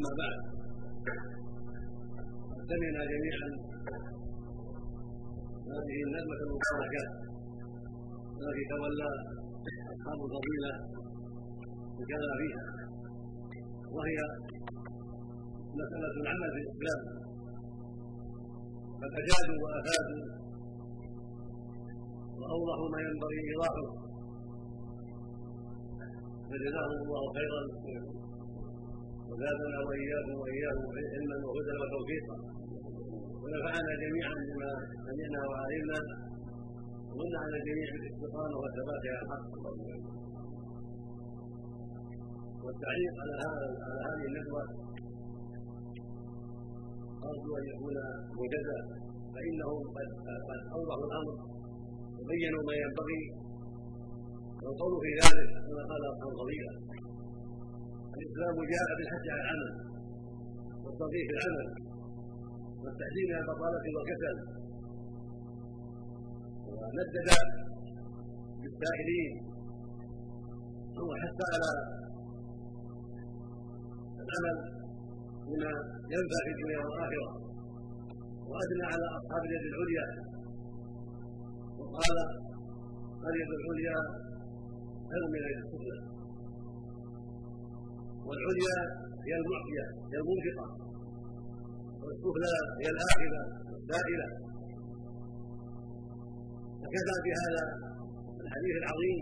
أما بعد سمعنا جميعا هذه الندوة المباركة التي تولى أصحاب الفضيلة الكلام فيها وهي مسألة العمل في الإسلام فأجادوا وأفادوا وأوضحوا ما ينبغي إيضاحه. فجزاهم الله خيرا. وزادنا واياكم واياهم علما وهدى وتوفيقا ونفعنا جميعا بما سمعنا وعلمنا ومن على الجميع بالاستقامه والثبات على الحق. والتعليق على هذا على هذه الندوه أرجو أن يكون موجزا فانهم قد قد اوضحوا الأمر. وبينوا ما ينبغي. والقول في ذلك كما قال اصحاب الفضيله الإسلام جاء بالحث على العمل والتوظيف في العمل والتحذير من البطالة والكسل. وندد بالسائلين وحث على العمل بما ينفع في الدنيا والآخرة. واثنى على أصحاب اليد العليا. وقال اليد العليا خير من اليد السفلى والعليا هي المعطيه هي المنفقة. والسفلى هي الاخذه والسائله فكفى بهذا الحديث العظيم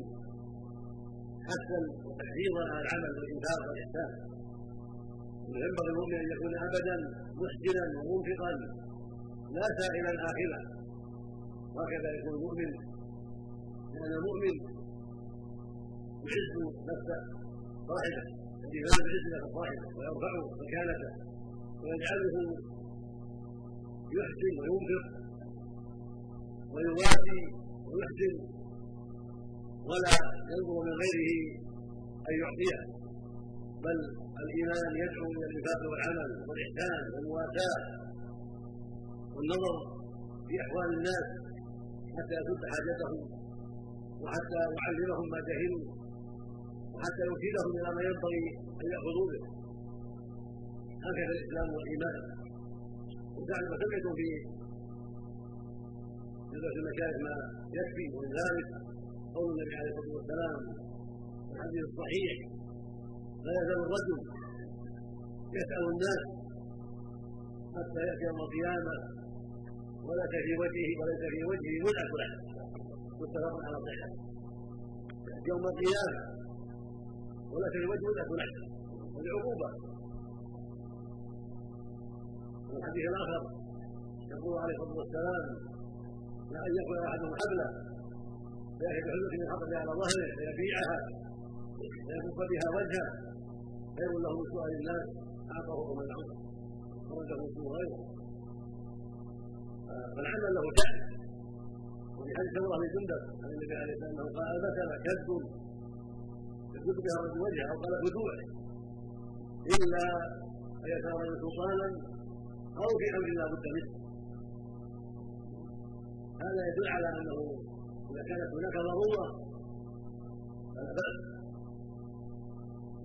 حثا وتحريضا على العمل والإنفاق والإحسان. وينبغي المؤمن أن يكون ابدا محسنا ومنفقا لا سائلا اخذا وهكذا يكون المؤمن. لأن المؤمن يعز نفس صاحبه. يعز نفس صاحبه ويرفع مكانته ويجعله يحسن وينفق ويواسي ويحسن ولا ينظر من غيره أن يعطيه بل الإيمان يدعو إلى الانفاق والعمل والإحسان والمواساة والنظر في أحوال الناس حتى يسد حاجتهم وحتى يعلمهم ما جهلوا. وحتى يرشدهم إلى ما ينبغي ان ياخذوا به هكذا الإسلام والإيمان. وسمعتم في جلسة المشايخ ما يكفي. ومن ذلك قول النبي عليه الصلاة والسلام في الحديث الصحيح لا يزال الرجل يسأل الناس حتى يأتي يوم القيامة وليس في وجهه وليس في وجهه. ملعة له متفق على صحته يوم القيامة وليس في وجهه ملعة له هذه عقوبة الحديث الآخر يقول عليه الصلاة والسلام لا أن يكون أحدهم حبلا فيأخذ بحلة من حطب على ظهره فيبيعها فيكف بها وجهه خير له من سؤال الناس أعطاه ومنعه خرجه سوء غيره فالعمل له شأن وفي حديث بن جندب عن النبي عليه الصلاة والسلام قال المثل كذب يكذب بها الرجل وجهه أو بدوعه إلا أن يتولى سلطانا أو في أمر لا بد منه. هذا يدل على أنه إذا كانت هناك ضرورة فلا بأس.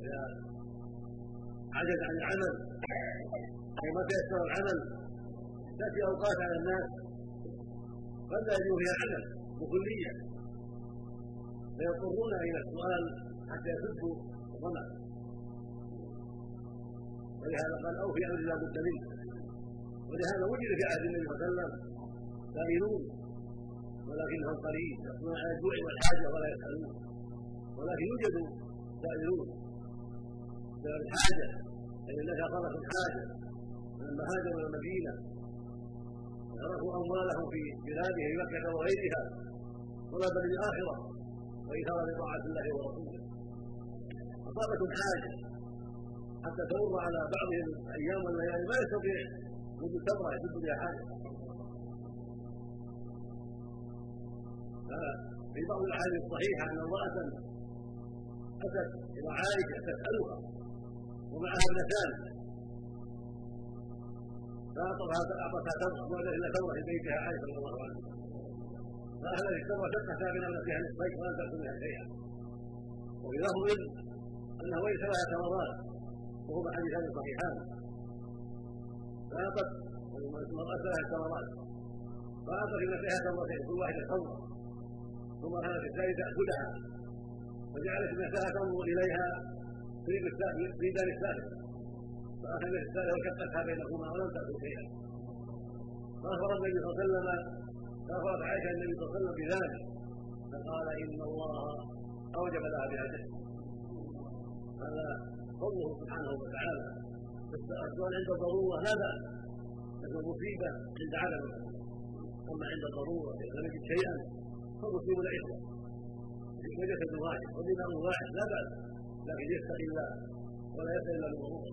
إذا عجز عن العمل أو ما تيسر العمل تأتي أوقات على الناس قد لا يجوز فيها العمل بكلية فيضطرون إلى السؤال حتى يسدوا الظمأ ولهذا قال أو في أمر لا بد منه. ولهذا وجد في عهد النبي صلى الله عليه وسلم سائلون ولكنهم قليل يقولون على الجوع والحاجة ولا يسألون. ولكن يوجد سائلون. بسبب الحاجة اي الناس اصابتهم الحاجة لما هاجروا إلى المدينة. تركوا أموالهم في بلادهم مكه وغيرها. طلبا للاخره وإيثارا لطاعه الله ورسوله. اصابتهم حاجة حتى تمر على بعضهم أيام والليالي ما يستطيع منذ تمره يجد بها حاجة. في بعض الأحاديث الصحيحة أن امرأة أتت إلى عائشة تسألها ومعها ابنتان فاعطتها أعطتها تمرة وجدت إلى تمرة في بيتها. عائشة رضي الله عنها. فاهلت التمرة شقتها بين ابنتها نصفين ولم تاكل منها شيئا. وفي لفظ أنه ليس لها تمرات وهما حديثان صحيحان فأعطت المرأة ثلاث تمرات فأعطت ابنتها تمرتين كل واحدة تمرة ثم كانت الثالثة تأخذها فجعلت ابنتها تنظر إليها تريد تريد الثالث فأخذت الثالثة وشقتها بينهما ولم تأخذ شيئا. فأخبر النبي صلى الله عليه وسلم فأخبرت عائشة النبي صلى الله عليه وسلم بذلك. فقال إن الله أوجب لها بهذا. هذا فضله سبحانه وتعالى السؤال عند الضرورة لا بأس لكن المصيبة عند عدم أما عند الضرورة إذا لم يجد شيئا فالمصيبة العشرة وجسد واحد ودماء واحد لا بأس. لكن يتقي الله ولا يسأل إلا بالضرورة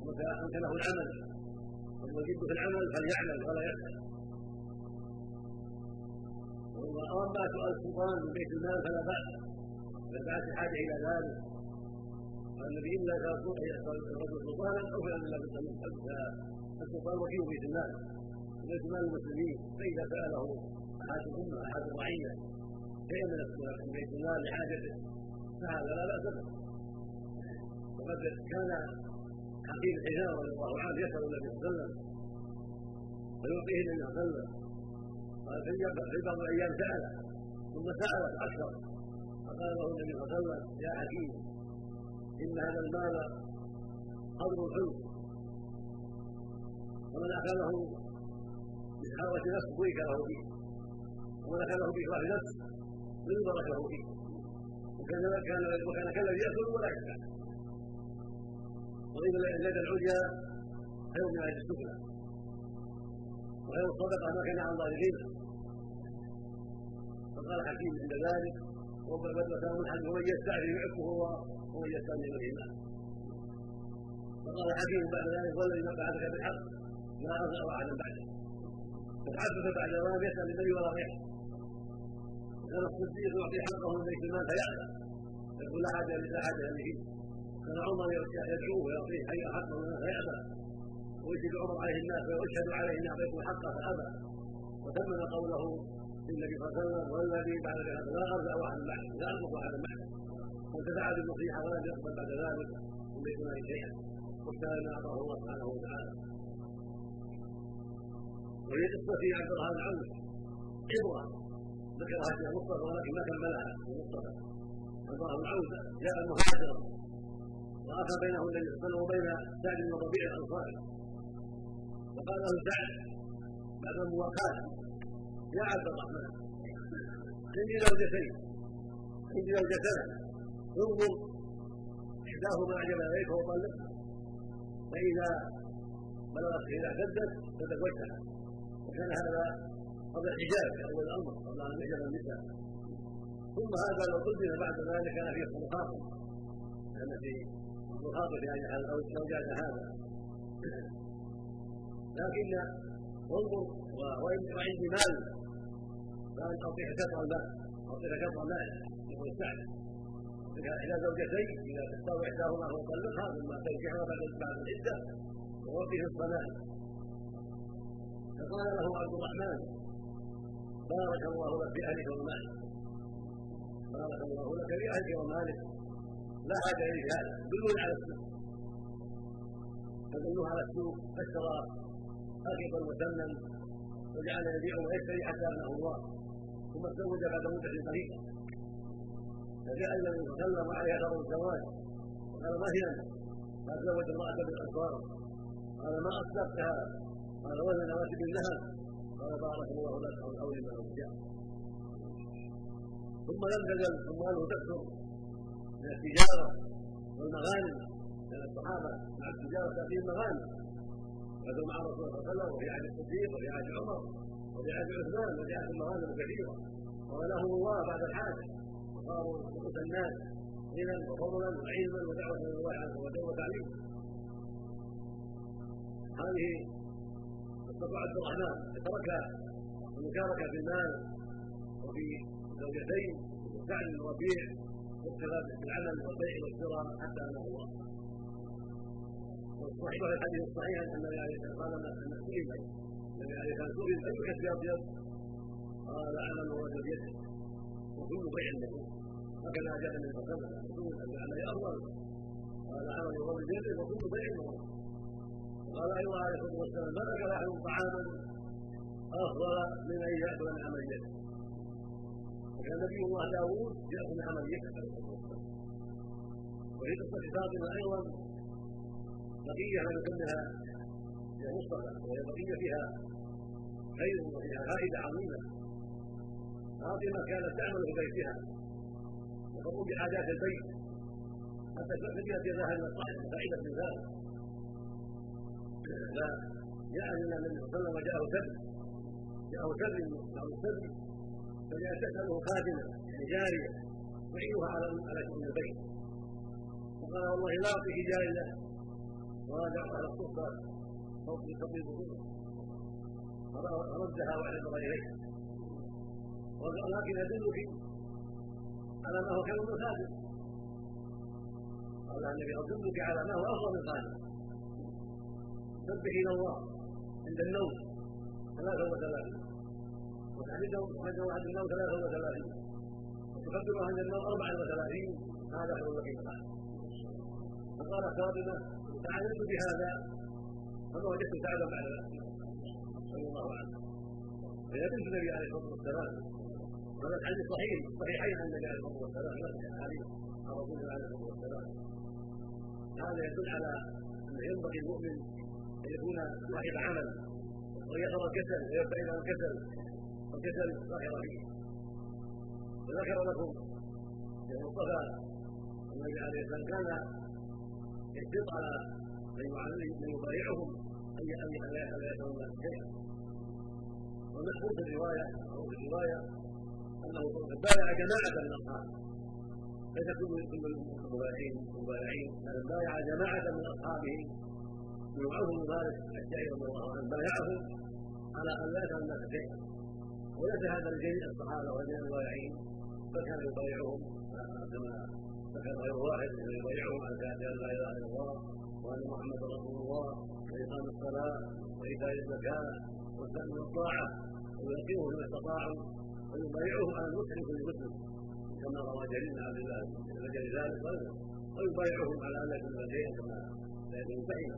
ومتى أمكنه العمل والمجد في العمل فليعمل ولا يسأل. واما سؤال السلطان من بيت المال فلا بأس. اذا دعت الحاجة إلى ذلك. النبي الا اذا الرجل سلطانا أو فعلا لا. بد السلطان وكيل بيت المال بيت مال المسلمين. فإذا سأله احد الامه أحد الرعيه شيئا من بيت المال لحاجته. فهذا لا بأس به. وقد كان حكيم الحجاب رضي الله عنه يسأل النبي صلى الله عليه وسلم فيعطيه النبي صلى الله عليه وسلم. قال في بعض الأيام سأل ثم سأل أكثر. فقال له النبي صلى الله عليه وسلم يا حكيم إن هذا المال قدر الحلم ومن أخذه بحرة نفس بورك له فيه. ومن أخذه بإكراه نفس من بارك له فيه. وكان كان وكان كالذي يأكل ولا يشبع. وإن اليد العليا خير من اليد السفلى. وخير الصدقة ما كان عن ظاهر فقال حكيم عند ذلك وكان منحل ومن يستعفي يعفه هو ومن يستغني بالايمان فقال حكيم بعد ذلك والذي بعدك بالحق لا ارجع أحدا بعده. فتحدث بعد ذلك يسال النبي ولا غيره. كان الصديق يعطي حقه من بيت المال فيعلم يقول لا حاجة لا حاجة به كان عمر يدعوه ويعطيه حي حقه من فيأبى. ويشهد عمر عليه الناس ويشهد عليه ان اعطيته حقه فأبى. وتمم قوله النبي صلى الله عليه وسلم والذي بعد ذلك لا أرجع احدا بعد لا ارجع احدا بعد وانتفع بالنصيحه ولم يقبل بعد ذلك بيت مال شيئا. واختار ما أعطاه الله سبحانه وتعالى. وهي قصة عبد الرحمن عوف. عبره ذكرها في المصطفى ولكن ما كملها في المصطفى. عبد الرحمن عوف جاء مهاجرا. واخى بينه النبي صلى الله عليه وسلم وبين سعد بن ربيع الأنصاري. فقال له سعد بعد المواقاة يا عبد الرحمن عندي زوجتين عندي زوجتان انظر إحداهما أعجب إليك وطلقها فإذا بلغت اذا اعتدت تزوجتها وكان هذا قبل الحجاب اول الأمر قبل أن يحجب النساء. ثم هذا لو قدم بعد ذلك كان فيه مخاطب. كان في مخاطب يعني على زوجات هذا. لكن انظر وعندي مال فان اعطيك شطر المال اعطيك شطر مال يقول سعد إلى زوجتين إذا تختار إحداهما فطلقها ثم ترجعها بعد بعد العدة ووقف الصلاة. فقال له عبد الرحمن بارك الله لك في أهلك ومالك. بارك الله لك في أهلك ومالك. لا حاجة إليه هذا. دلوني على السوق فدلوه على السوق فاشترى اخيطا مسمى وجعل يبيع ويشتري حتى ابنه الله. ثم تزوج بعد مدة قريبة فجاء النبي صلى الله عليه وسلم وعليه الزواج وقال ما هي أنت؟ قال تزوج امرأة بالأنصار قال ما أصدقتها؟ قال وزن نواتب الذهب قال بارك الله لك أو الأول من الرجال ثم لم تزل أمواله تكثر من التجارة والمغانم لأن الصحابة مع التجارة تأتيهم مغانم غزوا مع رسول الله صلى الله عليه وسلم وفي عهد الصديق وفي عهد عمر. عهد عثمان وفي عهد المغانم كثيرة. وغناهم الله بعد الحاجة وصاروا رؤوس الناس غنى وفضلا وعلما ودعوة إلى الله عز وجل وتعليما هذه عبد الرحمن ترك المشاركه في المال وفي زوجتين وسعد بن ربيع والشباب في العمل والبيع والشراء حتى أنه الله. والصحيح في الحديث الصحيح أن النبي عليه الصلاه والسلام أن النبي عليه الصلاه والسلام اي أبيض. قال عمل الرجل بيده. وكل بيع له هكذا جاء النبي صلى الله العمل افضل قال عمل يوم الجنة وكل بيع وقال أيضا عليه الصلاة والسلام. ما اكل احد طعاما؟ أفضل من أن يأكل من عمل يده. وكان نبي الله داوود يأكل من عمل يده عليه الصلاة والسلام. وفي قصة فاطمه أيضا بقيه لم يكملها هي مصطفى وهي بقيه فيها خير وفيها فائدة عظيمة. فاطمه كانت تعمل في بيتها. وتقوم بحاجات البيت. حتى فجأت يداها من الطعام فائدة من ذلك. فجاء إلى النبي صلى الله عليه وسلم وجاءه سبت جاءه سبت بعض السبت فجاء تسأله خادمة يعني جارية تعينها على على شؤون البيت. فقال والله لا أعطيك جارية. وراجع على الصفة فوق تطبيق فردها واعتذر إليها ولكن يدلك على هو خير من خادم قال النبي أدلك على ما هو أفضل من خادم سبح إلى الله عند النوم ثلاثة وثلاثين. وتحمده عند النوم ثلاثة وثلاثين. وتكبره عند النوم أربعة وثلاثين. هذا خير لك من فقال فاطمة فعلمت بهذا فما وجدت سعدا بعد ذلك صلى الله وسلم فإذا بنت النبي عليه الصلاة والسلام هذا الحديث صحيح صحيحين عن النبي عليه الصلاة والسلام نفس الحديث عن رسول الله عليه الصلاة والسلام. هذا يدل على انه ينبغي المؤمن أن يكون صاحب عمل ويظهر الكسل ويبتعد عن الكسل والكسل ظاهر فيه وذكر لكم في المصطفى النبي عليه الصلاة والسلام كان يشتط على من يبايعهم ان ان لا يتولى شيئا. والمشهور في الرواية أو في الرواية أنه بايع جماعة من اصحابه ليس كل كل المبايعين مبايعين بل بايع جماعة من أصحابه. من بن مالك الشيعي رضي الله عنه. بايعهم على أن لا يفعل الناس شيئا. وليس هذا لجميع الصحابة وجميع المبايعين بل كان يبايعهم كما ذكر غير واحد يبايعهم على شهاده ان لا اله الا الله وأن محمدا رسول الله واقام الصلاة وإيتاء الزكاة والسلم الطاعة. ويقيمه ما استطاعوا ويبايعهم على النصح لكل مسلم كما روى جرير بن عبد الله لاجل ذلك ويبايعهم على أن يكون شيئا كما لا يكون بعيدا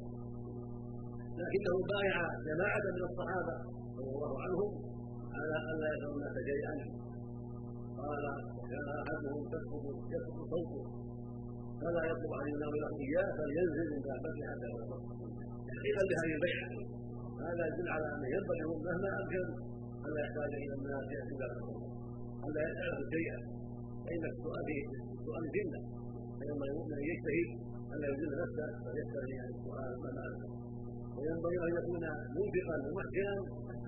لكنه بايع جماعة من الصحابة رضي الله عنهم على أن لا الناس شيئا قال وكان احدهم تسقط يسقط صوته فلا يطلب عن النار اياه فلينزل من دابته حتى يوصل تحقيقا لهذه البيعه هذا يدل على انه ينبغي مهما امكن الا يحتاج إلى الناس ياتي الا يساله شيئا فان السؤال سؤال جنه فينبغي المؤمن ان يجتهد الا يجل نفسه بل يسال عن السؤال ما معنى وينبغي ان يكون منفقا ومحسنا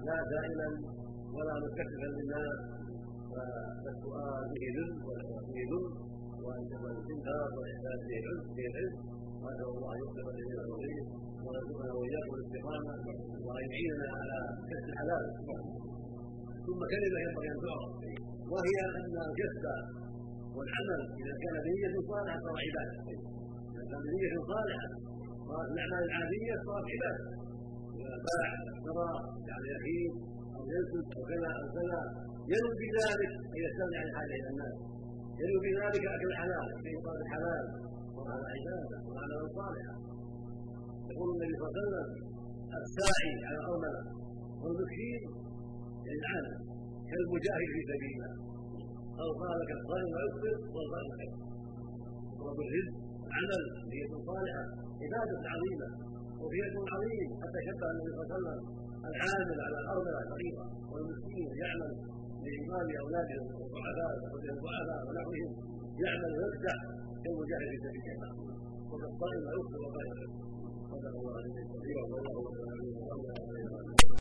لا سائلا ولا مستكففا للناس فالسؤال به ذل والاخلاص به ذل يكون الاستنكار والاحساس به علم به العلم وأسأل الله أن يغفر لجميع المؤمنين ويرزقنا واياكم الاستقامه وان يعيننا على كسب الحلال. ثم كلمة ينبغي ان تعرف وهي أن الجسد والعمل إذا كان بنية صالحة صار عبادة. إذا كان بنية صالحة الاعمال العادية صارت عبادة. إذا باع اشترى يعني يحيي أو ينسج أو كذا أو كذا. ينوي بذلك ان يستمع الحاجة إلى الناس ينوي بذلك أكل الحلال في صار الحلال. وهذا عبادة وعملا صالحا يقول النبي صلى الله عليه وسلم الساعي على الارمله والمسكين العالم كالمجاهد في سبيل الله. أو قال كالصائم ويفطر والصائم خير طلب الرزق عمل نية صالحة عبادة عظيمة وفية عظيم حتى شبه النبي صلى الله عليه وسلم العامل على الأرملة الفقيرة والمسكين يعمل. لإمام أولاده والضعفاء الضعفاء ونحوهم يعمل ويفتح كالمجاهد في سبيل الله. وكالصائم والصائم خير صدق الله عليه وسلم. والله